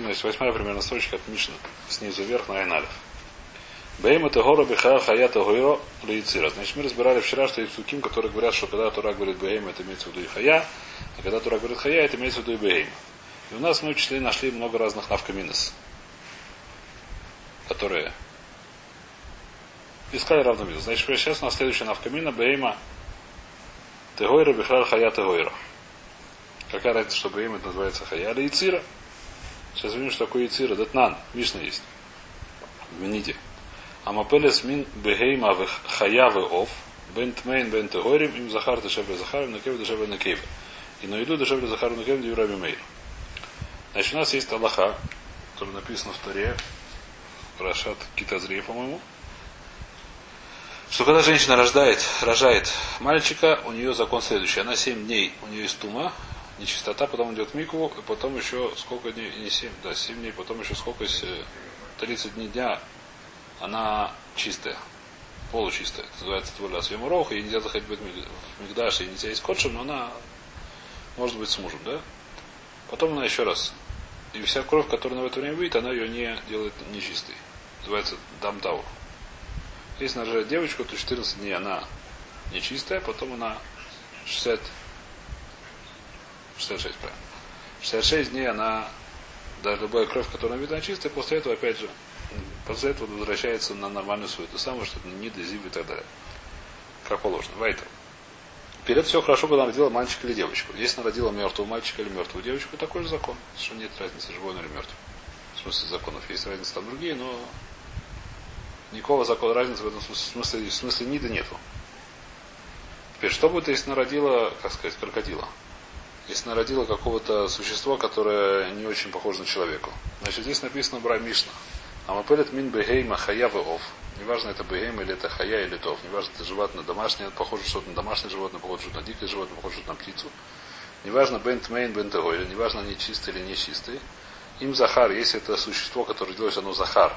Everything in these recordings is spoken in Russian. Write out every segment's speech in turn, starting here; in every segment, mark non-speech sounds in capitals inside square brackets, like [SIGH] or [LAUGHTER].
значит, восьмая примерно строчка от Мишна, снизу вверх на Айналев. Бейм это гора биха хаята гойро лейцира. Значит, мы разбирали вчера, что есть суким, которые говорят, что когда Тура говорит бейм, это имеется в виду и хая, а когда Тура говорит хая, это имеется в виду и бейм. И у нас мы учили, нашли много разных навкаминос, которые искали равноминус. Значит, сейчас у нас следующая навкамина бейма тегойра бихрар хая тегойра. Какая разница, что бейм это называется хая или яцира? Сейчас увидим, что такое яцира. Датнан. Мишна есть. В Миниде. Амапелес мин бегейма хаявы ов, бен тмейн бен тегорим, им захар дешевле захарим, накев дешевле накев. И на еду дешевле захарим накев дюраби мейр. Значит, у нас есть Аллаха, который написано в Таре, Рашат Китазрия, по-моему, что когда женщина рождает, рожает мальчика, у нее закон следующий. Она 7 дней, у нее есть тума, нечистота, потом идет мику, и потом еще сколько дней, не 7, да, 7 дней, потом еще сколько, 30 дней дня она чистая, получистая. Это называется тволя свемурох, и нельзя заходить в Мигдаш, и нельзя есть котшем, но она может быть с мужем, да? Потом она еще раз. И вся кровь, которая в это время выйдет, она ее не делает нечистой. Называется дамтаур. Если рожает девочку, то 14 дней она нечистая, потом она 60, 66, правильно. 66 дней она, да, любая кровь, которая видна чистая, после этого, опять же, После этого возвращается на нормальную свою. То самое, что не дезив и так далее. Как положено. Вайтер. Перед все хорошо, когда она родила мальчика или девочку. Если она родила мертвого мальчика или мертвую девочку, такой же закон. Что нет разницы, живой он или мертвый. В смысле законов есть разница там другие, но никакого закона разницы в этом смысле, в смысле нида нету. Теперь, что будет, если она родила, как сказать, крокодила? Если она родила какого-то существа, которое не очень похоже на человека. Значит, здесь написано Бра Мишна. Амапелет мин бегейма хаява ов. Неважно, это бегейма или это хая или тов. Неважно, это животное домашнее, похоже что-то на домашнее животное, похоже на дикое животное, похоже на птицу. Неважно, бент мейн, бент или неважно, они чистые или не чистые. Им захар, если это существо, которое родилось, оно захар,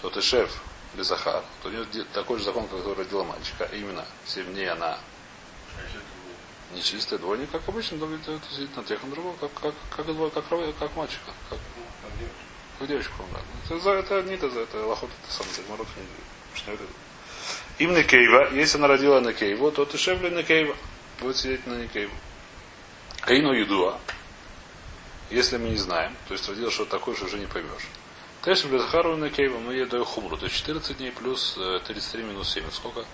то ты шеф или захар, то у него такой же закон, который родила мальчика. А именно, 7 дней она нечистая, двойник, как обычно, это сидит на тех, на другого, как, как, как, как, как, как мальчика. Как, как девочку вам Это, за, это не это, за это лохот, это сам Гмарот не это. Им Некейва, если она родила Некейву, то ты шевли Некейва. Будет сидеть на Некейву. Каину Юдуа. Если мы не знаем, то есть родила что-то такое, что уже не поймешь. Теша Близахару Некейва, мы даю хумру. То есть 14 дней плюс 33 э, минус 7. Сколько?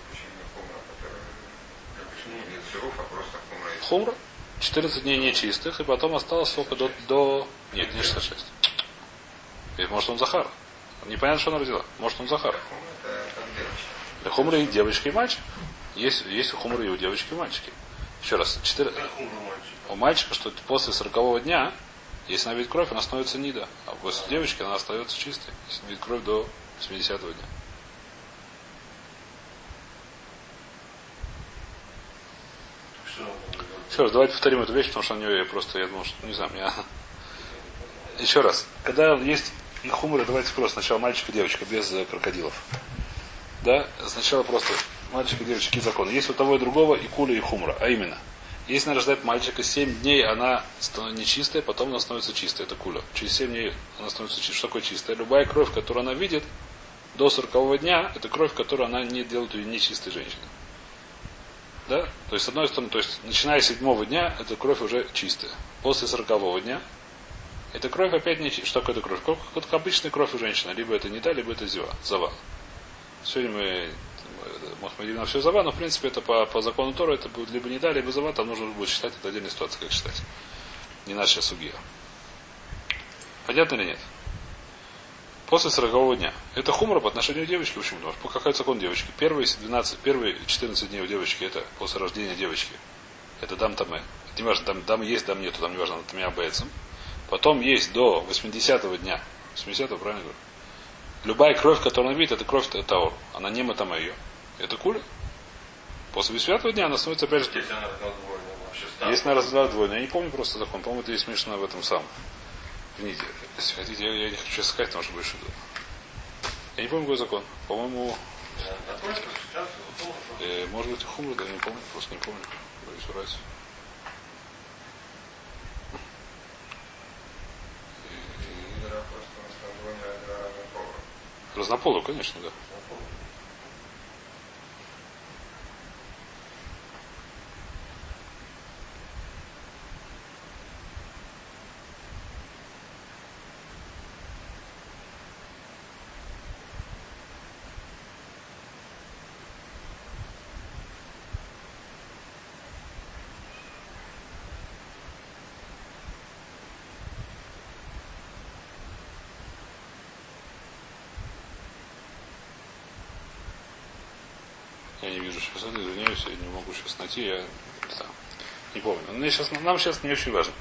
Хумра. 14 дней нечистых, и потом осталось сколько до, до... Нет, не 66. Или может он Захар. Непонятно, что она родила. Может он Захар. Для хумры и девочка, и мальчик. Есть, есть у хумры и у девочки, и мальчики. Еще раз. Четыре... У мальчика, что после сорокового дня, если она видит кровь, она становится нида. А после девочки она остается чистой. Если видит кровь до 70-го дня. Еще раз, давайте повторим эту вещь, потому что на нее я просто, я думал, что, не знаю, меня... [LAUGHS] Еще раз. Когда есть хумры, давайте просто сначала мальчик и девочка, без э, крокодилов. Да? Сначала просто мальчик и девочка, какие законы. Есть у того и другого и куля, и хумра. А именно, если она рождает мальчика 7 дней, она нечистая, потом она становится чистой. Это куля. Через 7 дней она становится чистой. Что такое чистая? Любая кровь, которую она видит, до 40 дня, это кровь, которую она не делает ее нечистой женщиной. Да? То есть, с одной стороны, то есть, начиная с седьмого дня, эта кровь уже чистая. После сорокового дня, эта кровь опять не... Что такое эта кровь? Как, как обычная кровь у женщины. Либо это не да, либо это зива, зава. Сегодня мы Махмадим на все зава, но в принципе это по, по закону Тора это будет либо не да, либо зава, там нужно будет считать, это отдельная ситуация, как считать. Не наша сугия. Понятно или нет? После 40 дня. Это хумра по отношению к девочке. Почему? Потому что какой закон девочки? Первые 12, первые 14 дней у девочки это после рождения девочки. Это дам таме. Не важно, там, там есть, дам нету, там не важно, там я боецам. Потом есть до 80-го дня. 80-го, правильно говорю? Любая кровь, которую он видит, это кровь Таор. Она не матама ее. Это куля. После 80-го дня она становится опять же... Если она она раздвоена, я не помню просто закон. По-моему, это есть смешно в этом самом книги. Если хотите, я, я не хочу сказать, потому что больше думаю. Я не помню, какой закон. По-моему... Э, может быть, хумра, да, я не помню, просто не помню. Боюсь врать. Разнополую, конечно, да. Сейчас найти, я да, не помню. Но сейчас, нам сейчас не очень важно.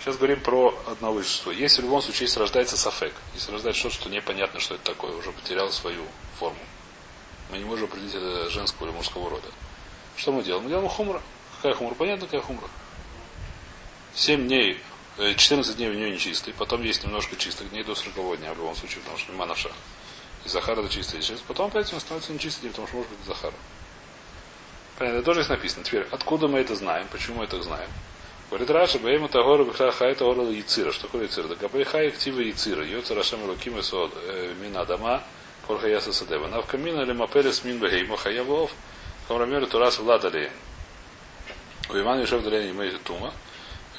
Сейчас говорим про одно высшество. Если в любом случае, если рождается сафек, если рождается что-то, что непонятно, что это такое, уже потерял свою форму. Мы не можем определить это женского или мужского рода. Что мы делаем? Мы делаем хумра. Какая хумра? Понятно, какая хумра. 7 дней, 14 дней у нее нечистый, потом есть немножко чистых дней до 40 дня в любом случае, потому что нема навша. И Захар это чистый. Потом опять он становится нечистым, потому что может быть Захар. Понятно, это тоже здесь написано. Теперь, откуда мы это знаем? Почему мы это знаем? Говорит Раша, Баема Тагора Бихра Хай Тагора Яцира. Что такое Яцира? Да Габай Хай Актива Яцира. Йоца Рашам Луким Эсод Мина Дама Корха Яса Садева. Навкамина Лемапелес Мин Бахейма Хаявов. Камрамер Турас Владали. У Иман Юшев Далени Мейт Тума.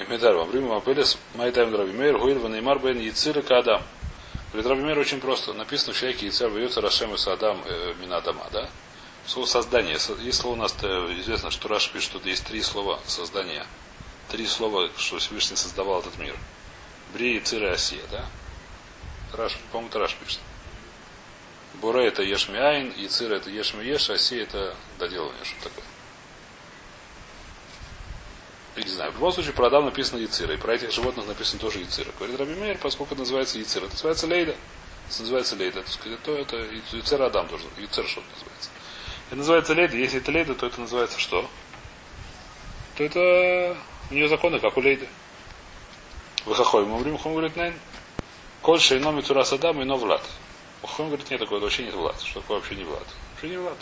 Медар Вамрим Мапелес Майтайм Драбимейр Гуиль Ванеймар Бен Яцира Кадам. Говорит Рабимейр очень просто. Написано в человеке Яцир Йоца Рашам Эсадам Мина Дама. Да? Слово создание. Слово у нас известно, что Раш пишет, что есть три слова создания. Три слова, что Всевышний создавал этот мир. Бри, Цира, Осия, да? Раш, по-моему, это Раш пишет. Буре это Ешмиайн, и Цира это Ешми Еш, Осия это доделывание, что такое. Я не знаю. В любом случае, про Адам написано Яцира, и про этих животных написано тоже Яцира. Говорит Раби Мейер, поскольку это называется Яцира. Это называется Лейда. Это называется Лейда. Это, сказать, то это Яцира Адам тоже. Яцир что-то называется. Это называется лейда. Если это лейда, то это называется что? То это у нее законы, как у лейды. Выхохой. Мы говорим, Хом говорит, найн. Коль шейно митура садам и но влад. Хом говорит, нет, такое вообще нет влад. Что такое вообще не влад? Вообще не влад.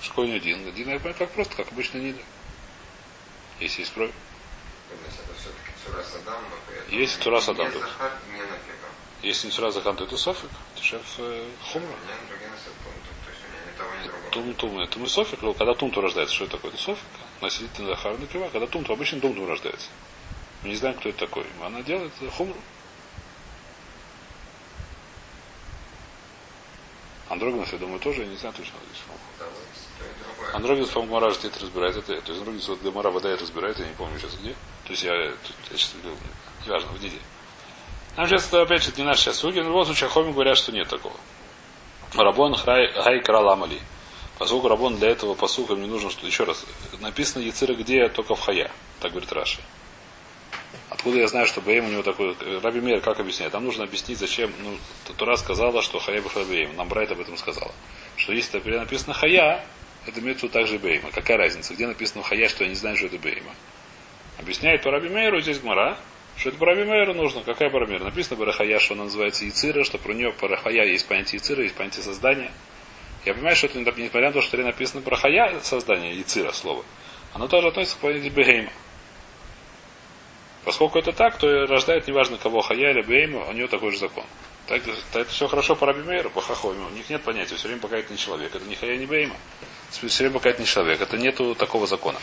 Что у нее один? Один, я понимаю, как просто, как обычно нида. Если есть кровь. Есть Тура Садам. Если не сразу захан, то это софик. Это шеф э, хумра. Тум тум. Это мы софик. Когда тумту рождается, что это такое? Это софик. Она сидит на захар на крива. Когда тумту, обычно тумту рождается. Мы не знаем, кто это такой. Она делает хумру. Андрогинус, я думаю, тоже, я не знаю точно здесь. Андрогинус, по-моему, Гмара где-то разбирает это. То есть Андрогинус, вот Гмара вода разбирает, я не помню сейчас где. То есть я, я сейчас видел, неважно, в Диде. Нам сейчас, опять же, не наш сейчас суги, но в любом случае, Хомим говорят, что нет такого. Рабон хай, хай краламали. Поскольку Рабон для этого посука мне нужно, что еще раз, написано Яцира где только в хая, так говорит Раши. Откуда я знаю, что Бейм у него такой... Раби Мейер как объясняет? Там нужно объяснить, зачем... Ну, Тура сказала, что Хая Бейм. Нам Брайт об этом сказала. Что если написано Хая, это имеется в виду также Бейма. Какая разница? Где написано Хая, что я не знаю, что это Бейма? Объясняет по Раби Мейеру, здесь Гмара, что это Барабимейру нужно. Какая Барабимейра? Написано Барахая, что она называется Яцира, что про нее Барахая есть понятие Яцира, есть понятие создания. Я понимаю, что это несмотря на то, что написано Барахая создание Яцира слово, оно тоже относится к понятию Бегейма. Поскольку это так, то рождает неважно кого Хая или Бейма, у него такой же закон. Так, это все хорошо по Рабимейру, по Хахоме. У них нет понятия, все время пока это не человек. Это не Хая, не Бейма. Пока это не человек. Это нету такого закона.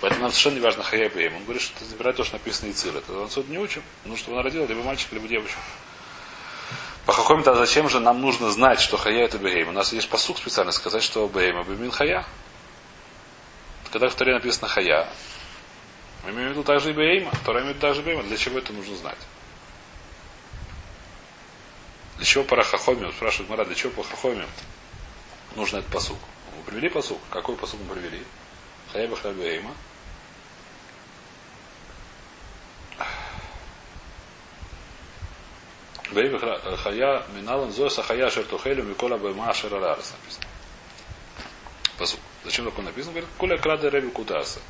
Поэтому нам совершенно не важно Хая Бейм. Он говорит, что ты забирай то, что написано Ицир. Это он суд не учим. Ну, чтобы она родила либо мальчик, либо девочку. По какому то зачем же нам нужно знать, что Хая это Бейм? У нас есть посук специально сказать, что Бейм Беймин Хая. Когда в Торе написано Хая, мы имеем в виду также и Бейма. Тора имеет также Бейма. Для чего это нужно знать? Для чего пара Хахомим? Спрашивает Мара, для чего по Хахомим нужно этот посук? Привели посук. Какой посук мы привели? Хая Бейма. Бейби Хая Миналан Зоса Хая Шертухелю Микола Бейма Шерарарас написано. Посук. Зачем такое написано? Говорит, Куля Крады Реби Кудаса.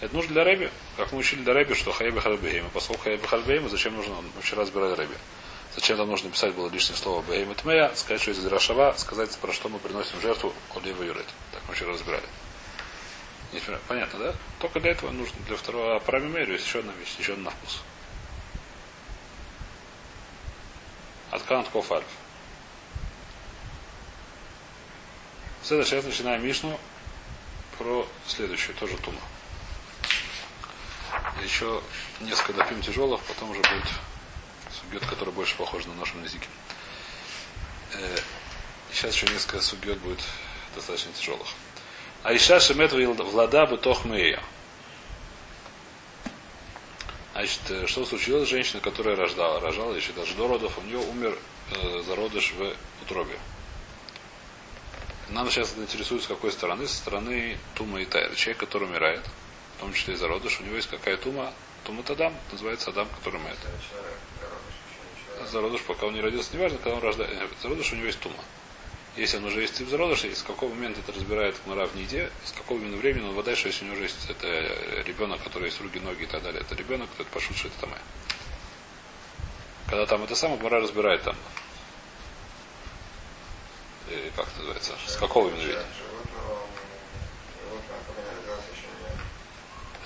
Это нужно для Рэби, как мы учили для Рэби, что Хаяби Харбейма. Поскольку Хаяби Харбейма, зачем нужно, мы вчера разбирали Рэби. Зачем нам нужно писать было лишнее слово Бейма Тмея, сказать, что из Рашава, сказать, про что мы приносим жертву Олева Юрет. Так мы вчера разбирали. Понятно, да? Только для этого нужно, для второго. А про Мимерию есть еще одна вещь, еще один нахмус. От Канат Кофальф. Сейчас начинаем Мишну про следующую, тоже Тума. Еще несколько допим тяжелых, потом уже будет субъект, который больше похож на нашем языке. Сейчас еще несколько субъект будет достаточно тяжелых. А Иша Шемет влада бы Тохмея. Значит, э, что случилось? Женщина, которая рождала, рожала еще даже до родов, у нее умер э, зародыш в утробе. Нам сейчас интересует с какой стороны? Со стороны Тума и Тайра. Человек, который умирает, в том числе и зародыш, у него есть какая тума? Тума Тадам, называется Адам, который умирает. Зародыш, пока он не родился, неважно, когда он рождается. Э, зародыш у него есть тума. Если он уже есть тип зародыша, с какого момента это разбирает Мара в Ниде, с какого именно времени он вода, что если у него уже есть это ребенок, который есть руки, ноги и так далее, это ребенок, то это пошут, что это там. Когда там это самое, Мара разбирает там. И, э, как это называется? С какого именно времени?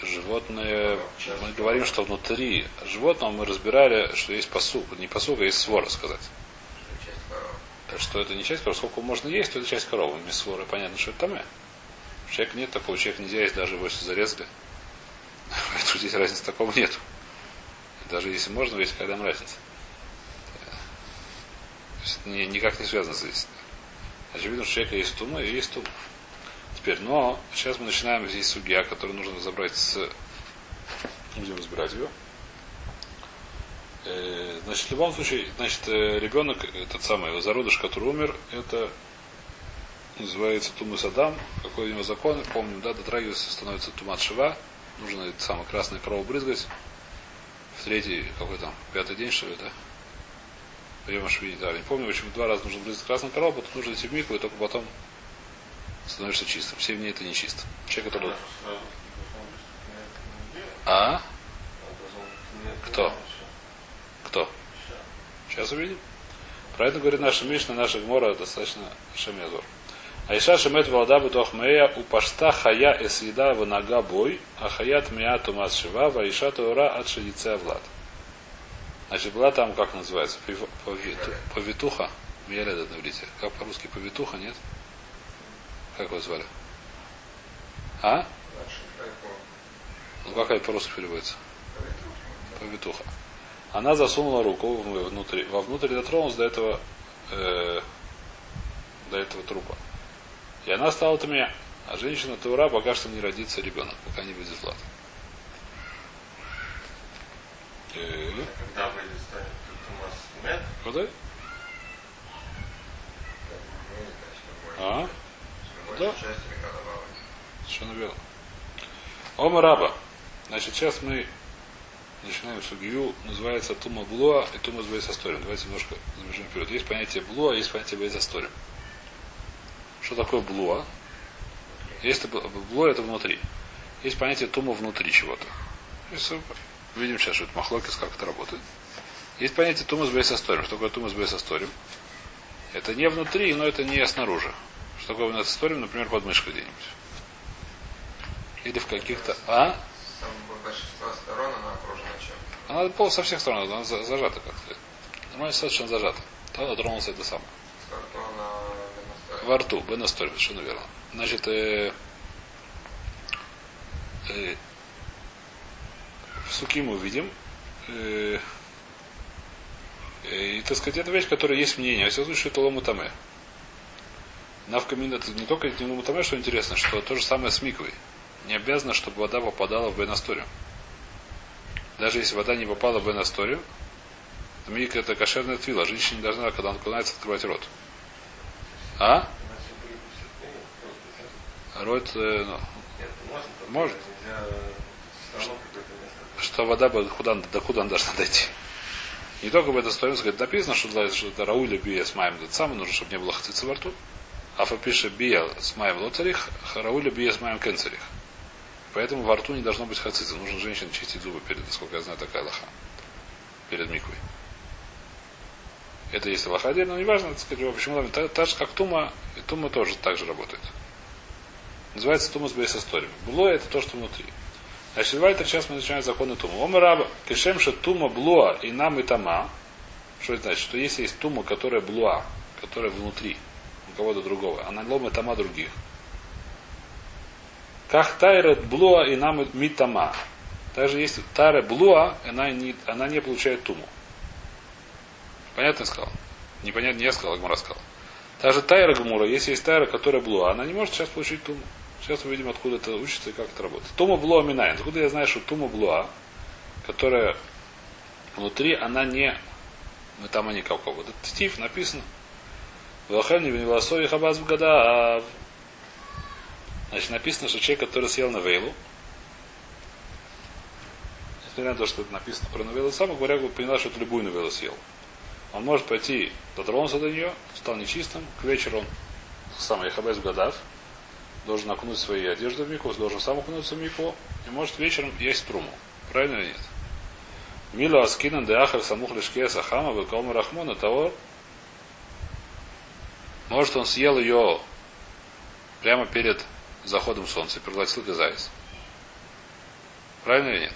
Животные, мы говорим, что внутри животного мы разбирали, что есть посук, не посук, а есть свора сказать что это не часть коровы, сколько можно есть, то это часть коровы. Мисворы, понятно, что это там. Человек нет такого, человек нельзя есть, даже его если зарезали. [LAUGHS] Поэтому здесь разницы такого нет. Даже если можно есть, когда нам разница. То есть это никак не связано здесь. Очевидно, что у человека есть тума и есть тума. Теперь, но сейчас мы начинаем здесь судья, который нужно разобрать с... Будем разбирать ее. Э, значит, в любом случае, значит, э, ребенок, этот самый зародыш, который умер, это называется Тумус Адам. Какой у него закон? Помним, да, дотрагивается, становится Тумат Шива. Нужно это самое красное кровь брызгать. В третий, какой там, пятый день, что ли, да? Приема Швини, да, не помню, в общем, два раза нужно брызгать красным корову, потом нужно идти в мику, и только потом становишься чистым. Семь дней это не чисто. Человек, который... А? Кто? Кто? Сейчас увидим. Про это говорит наша Мишна, наша Гмора, достаточно Шемезор. Айша шемет волда бутохмея у пашта хая эс еда в нога бой, а хаят мея тумас шива, ва иша тура от шедице влад. Значит, была там, как называется, повитуха, Миеледа на иврите. Как по-русски повитуха, нет? Как его звали? А? Ну, как это по-русски переводится? Повитуха она засунула руку внутрь, вовнутрь дотронулась до этого, э, до этого трупа. И она стала тмя. А женщина Тура пока что не родится ребенок, пока не выйдет злат. Э, Когда выйдет станет Куда? А? Да. Совершенно верно. Ома раба. Значит, сейчас мы начинаем сугию, называется тума блуа и тума с бейсасторим. Давайте немножко забежим вперед. Есть понятие блуа, есть понятие бейсасторим. Что такое блуа? Есть блуа это внутри. Есть понятие тума внутри чего-то. Видим сейчас, что это махлокис, как это работает. Есть понятие тума с бейсасторим. Что такое тума с бейсасторим? Это не внутри, но это не снаружи. Такое бейсасторим, например, под мышкой где-нибудь. Или в каких-то... А? сторон она она пол со всех сторон, она зажата как-то. Нормально совершенно зажата. Там дотронулся это самое. Во рту, Беностоль, совершенно верно. Значит, э, э, в суки мы увидим. Э, э, и, так сказать, это вещь, которая есть мнение. А все что это ломутаме. Навкамин это не только не ломутаме, что интересно, что то же самое с миквой. Не обязано, чтобы вода попадала в Беносторию. Даже если вода не попала бы на историю, мик это кошерная твила. Женщина не должна, когда он наклоняется, открывать рот. А? Рот, э, ну, может. Что вода бы куда, до куда она должна дойти. Не только в этой стоимости, написано, что, что это рауля бия с маем самое нужно, чтобы не было хацицы во рту. А пишет бия с маем лоцарих, рауля бия с маем кенцарих. Поэтому во рту не должно быть хацица. Нужно женщине чистить зубы перед, насколько я знаю, такая лоха. Перед миквой. Это есть лоха отдельно, но не важно, так сказать, почему та, та же как тума, и тума тоже так же работает. Называется тума с бейсосторием. Бло это то, что внутри. Значит, Вайтер сейчас мы начинаем законы тума. Ома раба, кешемша тума блоа и нам и тама. Что это значит? Что если есть тума, которая блуа, которая внутри у кого-то другого, она лома тама других. Как тайрет блуа и нам митама. Также есть тайра блуа, она не, она не получает туму. Понятно сказал? Непонятно, не я сказал, а Гмара сказал. Также тайра гмура, если есть тайра, которая блуа, она не может сейчас получить туму. Сейчас увидим, откуда это учится и как это работает. Тума блуа минайн. Откуда я знаю, что тума блуа, которая внутри, она не мы там они какого. Это стив написано. Вахани Веневасови Хабаз в года. Значит, написано, что человек, который съел на вейлу, несмотря на то, что это написано про новеллу, сам говоря, поняла, что это любую новеллу съел. Он может пойти, дотронулся до нее, стал нечистым, к вечеру он сам Яхабез в годах, должен окунуть свои одежды в мику, должен сам окунуться в мику, и может вечером есть труму. Правильно или нет? Мило аскинан де ахар самух лишке сахама векома рахмона того. Может он съел ее прямо перед заходом солнца и пригласил кизайс. Правильно или нет?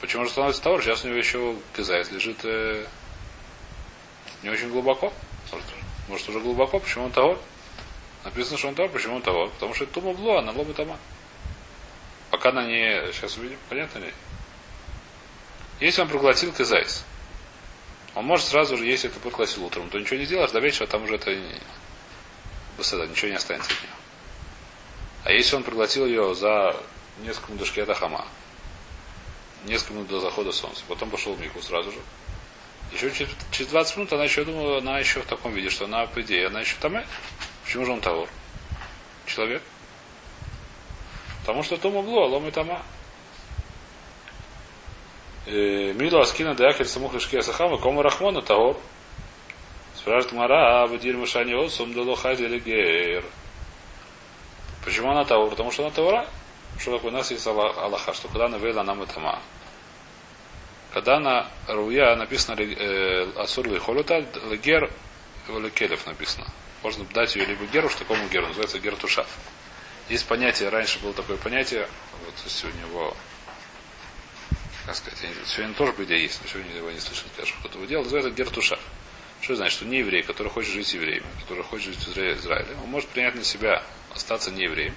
Почему же становится того? Сейчас у него еще кизайс лежит э, не очень глубоко. Может, может уже глубоко. Почему он того? Написано, что он того. Почему он того? Потому что это тума бло, она лоба тома. Пока она не... Сейчас увидим. Понятно ли? Если он проглотил кизайс, он может сразу же, если ты проглотил утром, то ничего не сделаешь, до вечера там уже это не, ничего не останется от нее. А если он проглотил ее за несколько минут до хама, несколько минут до захода солнца, потом пошел в мику сразу же, еще через, через 20 минут она еще думала, она еще в таком виде, что она, по идее, она еще там. Почему же он того? Человек. Потому что то могло, лом и тама. Мило Аскина Деахель Самух Лишке Сахама, Кома Рахмона Таор. Спрашивает Мара, а Вадир Мушани Осум Дало Хази Гейр. Почему она Таор? Потому что она Таора. Что такое? У нас есть Аллаха, что когда она вейла нам Тама. Когда на Руя написано э, Асур Холюта, Легер Лекелев написано. Можно дать ее либо Геру, что такому Геру, называется Гертушав. Есть понятие, раньше было такое понятие, вот сегодня его как сказать, сегодня тоже, идее, есть, но сегодня его не слышал, конечно, кто-то его делал, называется гертуша. Что значит, что не еврей, который хочет жить евреем, который хочет жить в Израиле, он может принять на себя, остаться не евреем,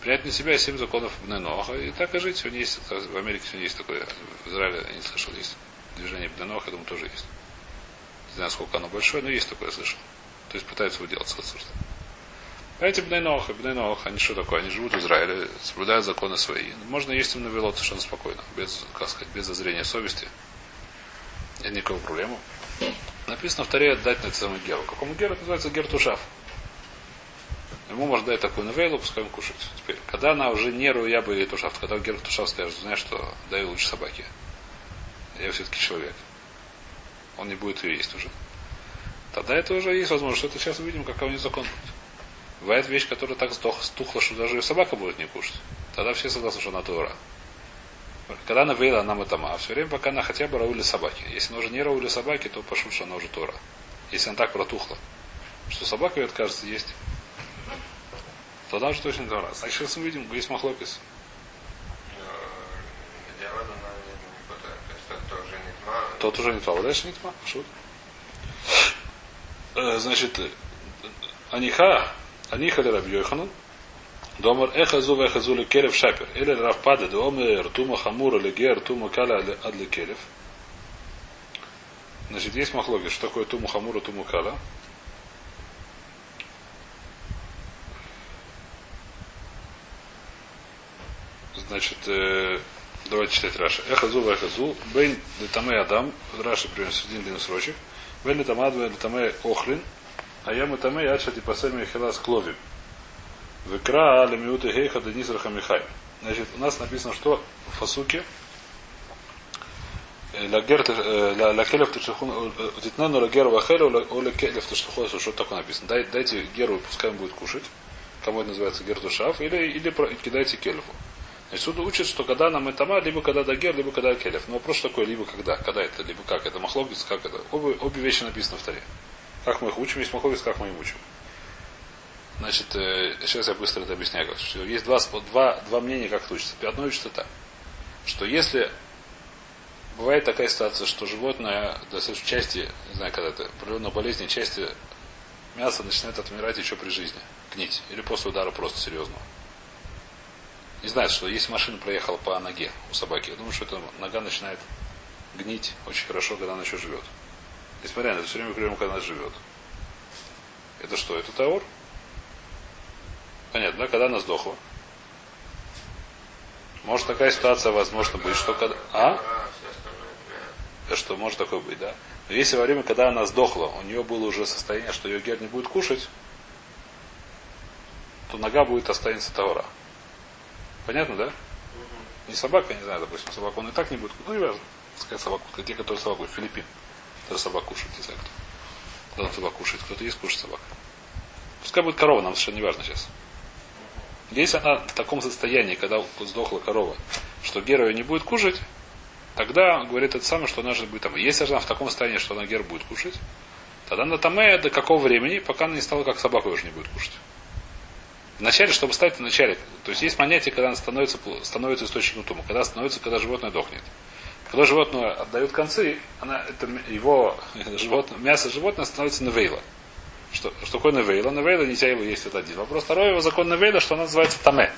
принять на себя семь законов Бненоха, и так и жить. Сегодня есть, в Америке сегодня есть такое, в Израиле я не слышал, есть движение Бненоха, я думаю, тоже есть. Не знаю, сколько оно большое, но есть такое, я слышал. То есть пытаются его делать, собственно. Эти Бнейнох и Бнейнох, они что такое? Они живут в Израиле, соблюдают законы свои. Можно есть им на велот совершенно спокойно, без, как сказать, без зазрения совести. Нет никакого проблемы. Написано в Таре дать на самому Геру. Какому Геру? Это называется Гертушав. Ему можно дать такую навейлу, пускай он кушает. Теперь, когда она уже не руя бы или тушав, когда Гер тушав скажет, знаешь, что дай лучше собаке. Я все-таки человек. Он не будет ее есть уже. Тогда это уже есть возможность, что это сейчас увидим, какой у него закон будет. Бывает вещь, которая так стухла, что даже и собака будет не кушать. Тогда все согласны, что она тура. Когда она вейла, она матама. А все время, пока она хотя бы раули собаки. Если она уже не раули собаки, то пошу, что она уже тура. Если она так протухла, что собака ее откажется есть, то она уже точно тура. Значит, сейчас мы видим, есть махлопис. Тот уже не тва. Дальше не тва. Шут. Э, значит, Аниха, Аниха ли Раби Йоханан, Домар эхазу вехазу ли керев шапер. Или равпада де омер тума хамура ли гер тума каля ад ли керев. Значит, есть махлоги, что такое туму хамура, туму каля. Значит, э, давайте читать Раша. Эхазу вехазу. Бейн летаме адам. Раша примерно один длинный срочек. Бейн летаме адам летаме охлин. А я мы там и ача типасэль михилас кловим. Векра алемиуты гейха денис Михай. Значит, у нас написано, что в фасуке Лакелев Тишахун Титнану Лагеру Вахелю Олекелев Тишахун что такое написано? Дайте Геру, пускай он будет кушать. Кому это называется Гертушав, или, или кидайте Кельфу. Значит, суд учит, что когда нам этама, либо когда дагер, либо когда келев. Но вопрос такой, либо когда, когда это, либо как это, махлогис, как это. Обе, обе вещи написаны в таре. Как мы их учим, есть махлогис, как мы их учим. Значит, э, сейчас я быстро это объясняю. Что есть два, два, два мнения, как это учится. Одно учится так, что если бывает такая ситуация, что животное достаточно части, не знаю, когда это, определенной болезни, части мяса начинает отмирать еще при жизни, гнить. Или после удара просто серьезного. Не знаю, что если машина проехала по ноге у собаки, я думаю, что эта нога начинает гнить очень хорошо, когда она еще живет. Несмотря на это, все время говорим, когда она живет. Это что? Это таур? Понятно, да? Когда она сдохла. Может такая ситуация возможно быть, что когда... А? Что может такое быть, да? Но если во время, когда она сдохла, у нее было уже состояние, что ее гер не будет кушать, то нога будет останется таура. Понятно, да? Не собака, не знаю, допустим, собаку он и так не будет. Ну, не важно. Сказать собаку, те, которые собаку, Филиппин, который собаку кушает, не знаю кто. Кто там собаку кушает, кто-то есть кушает собака. Пускай будет корова, нам совершенно не важно сейчас. Если она в таком состоянии, когда сдохла корова, что Гера ее не будет кушать, тогда говорит это самое, что она же будет там. Если она в таком состоянии, что она Гер будет кушать, тогда на Таме до какого времени, пока она не стала как собака уже не будет кушать. Вначале, чтобы стать в начале. То есть есть понятие, когда она становится, становится источником тума, когда становится, когда животное дохнет. Когда животное отдают концы, она, это его [LAUGHS] животное, мясо животное становится навейла. Что, что такое навейла? Навейла нельзя его есть, это один вопрос. Второй его закон навейла, что она называется таме.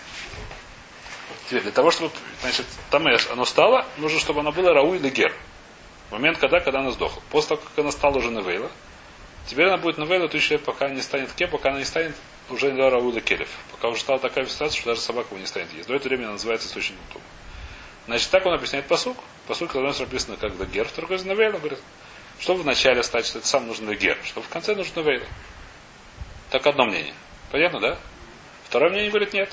Теперь, для того, чтобы, значит, таме оно стало, нужно, чтобы оно было рау или гер. В момент, когда, когда она сдохла. После того, как она стала уже навейла, теперь она будет навейла, то есть пока не станет ке, пока она не станет уже не рау или келев. Пока уже стала такая ситуация, что даже собака его не станет есть. До этого времени она называется источником тума. Значит, так он объясняет посук. Посук, когда у нас написано как Дагер, в другой Навейла, говорит, что в начале что это сам нужен Дагер, что в конце нужен Навейла. Так одно мнение. Понятно, да? Второе мнение говорит нет.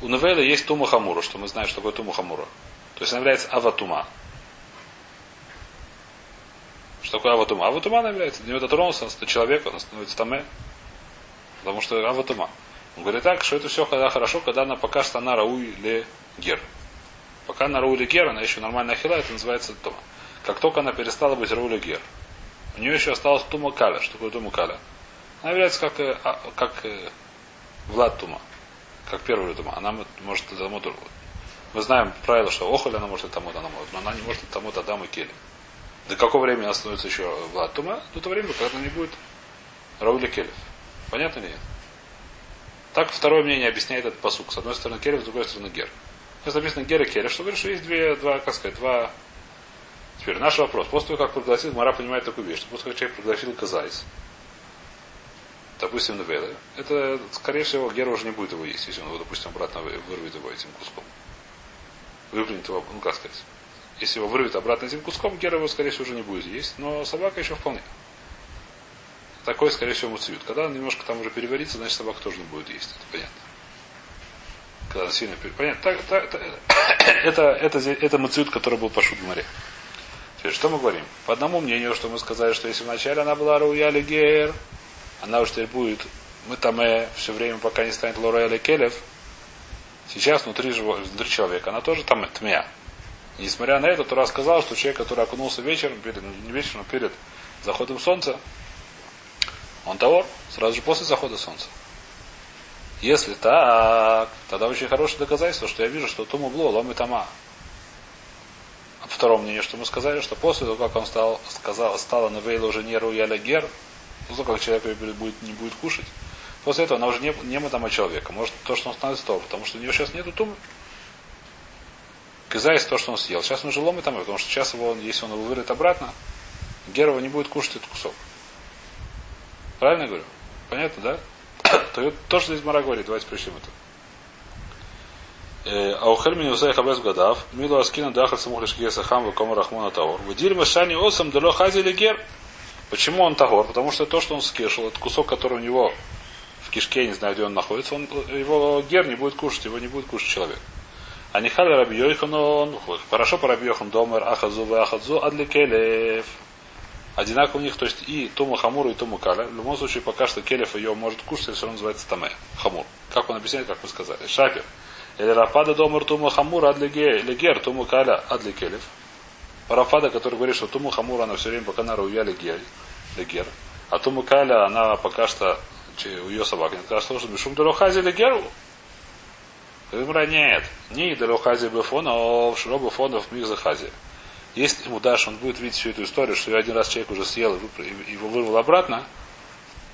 У Навейла есть Тума Хамура, что мы знаем, что такое Тума Хамура. То есть она является Аватума. Что такое Аватума? Аватума она является. Для него дотронулся, он человек, он становится Таме. Потому что Аватума. Он говорит так, что это все когда хорошо, когда она пока что она Рауи или Гер. Пока она Раули Гер, она еще нормально ахила, это называется Тума. Как только она перестала быть Раули Гер, у нее еще осталось Тума Каля. Что такое Тума Каля? Она является как, э, а, как э, Влад Тума. Как первый Тума. Она может тому Мы знаем правило, что Охоль она может тому она может, но она не может тому Адам и Кели. До какого времени она становится еще Влад Тума? До того времени, когда она не будет Раули Келев. Понятно или нет? Так второе мнение объясняет этот посук. С одной стороны Келев, с другой стороны Гер. Здесь написано Гера Келев, что говорит, что есть две, два, как сказать, два. Теперь наш вопрос. После того, как прогласил, Мара понимает такую вещь, что после того, как человек прогласил казайс, допустим, Невелы, это, скорее всего, Гера уже не будет его есть, если он его, допустим, обратно вырвет его этим куском. Выплюнет его, ну как сказать. Если его вырвет обратно этим куском, Гера его, скорее всего, уже не будет есть, но собака еще вполне. Такой, скорее всего, муцвют. Когда он немножко там уже переварится, значит собака тоже не будет есть. Это понятно. Когда она сильно переварится. Понятно. Так, так, [COUGHS] это, это, это, это муцвют, который был пошут в море. Теперь, что мы говорим? По одному мнению, что мы сказали, что если вначале она была Руяли Гер, она уже теперь будет мы там все время, пока не станет Лора или Келев, сейчас внутри, внутри человека, она тоже там тмя. И несмотря на это, Тура сказал, что человек, который окунулся вечером, перед, не вечером, а перед заходом солнца, он того, сразу же после захода солнца. Если так, тогда очень хорошее доказательство, что я вижу, что Туму Бло лом Тама. А втором мнению, что мы сказали, что после того, как он стал, сказал, стала Навейла уже не Руяля Гер, после того, как человек будет, не будет кушать, после этого она уже не, не Матама человека. Может, то, что он становится того, потому что у него сейчас нету Тумы. Казайс то, что он съел. Сейчас он уже лом и Тама, потому что сейчас его, если он его вырыт обратно, Герова не будет кушать этот кусок. Правильно я говорю? Понятно, да? [COUGHS] то, то, что здесь Мара говорит, давайте прочтем это. Э, Аухель мини усай хабес гадав, милу аскина дахар самух лишкия сахам вакома рахмона таор. Выдиль машани осам дало хази гер. Почему он тагор? Потому что то, что он скешил, это кусок, который у него в кишке, не знаю, где он находится, он, его гер не будет кушать, его не будет кушать человек. А не хали раби Йохан, он хорошо по раби Йохан домер ахазу в ахазу адликелев одинаково у них, то есть и Тума Хамура, и Тума Каля. В любом случае, пока что Келев ее может кушать, все равно называется Таме. Хамур. Как он объясняет, как мы сказали. Шапир. Или Рафада Домар Тума Хамура Адлигер, Тума Каля Адли Келев. Рафада, который говорит, что Тума Хамура, она все время пока на Руя Легер. А Тума Каля, она пока что у ее собаки. Она сказала, что Мишум Дорохази Легеру. Гмара нет. Не Далохази а Широ Бефона в Мигзахази. Если ему дашь, он будет видеть всю эту историю, что один раз человек уже съел и его вырвал обратно,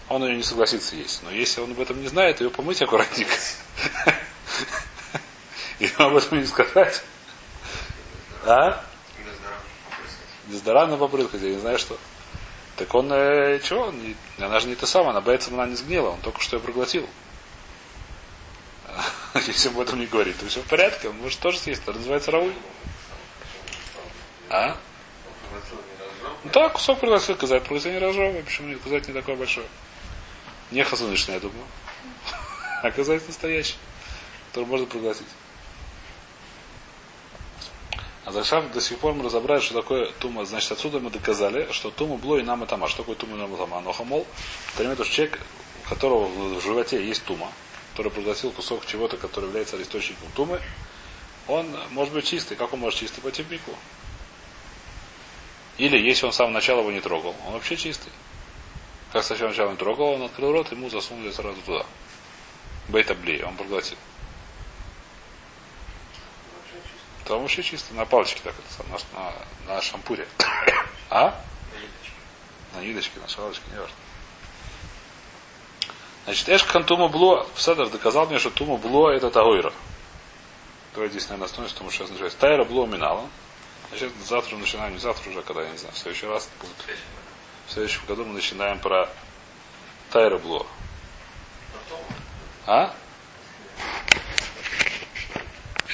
он ее не согласится есть. Но если он об этом не знает, ее помыть аккуратненько. [LAUGHS] И об этом не сказать. А? Дезодорант попрыскать, я не знаю что. Так он, э, чего, она же не та самая, она боится, она не сгнила, он только что ее проглотил. [LAUGHS] Если об этом не говорит, то все в порядке, он может тоже съесть, это называется рауй. А? Ну да, кусок проглотил, казать проглотил не разжевывай, почему нет, казать не такой большой. Не хазунышный, я думаю. [LAUGHS] А казать настоящий, который можно проглотить. А Захшав до сих пор мы разобрали, что такое тума. Значит, отсюда мы доказали, что тума бло и нам тама. Что такое тума и нам тама? Но хамол, это человек, у которого в животе есть тума, который проглотил кусок чего-то, который является источником тумы, он может быть чистый. Как он может чистый? По типику. Или если он с самого начала его не трогал, он вообще чистый. Как с самого начала не трогал, он открыл рот, ему засунули сразу туда. Бейта он проглотил. Там вообще чисто на палочке так, это, на, на, на шампуре. [COUGHS] А? На ниточке, на шалочке, не важно. Значит, Эшкхан Тума Бло, Седер доказал мне, что Тума Бло это Тагойра. Давайте здесь, наверное, остановимся, потому что означает. Тайра Бло Минала. Значит, завтра начинаем, не завтра уже, когда, я не знаю, в следующий раз будет. В следующем году мы начинаем про Тайра Бло. А?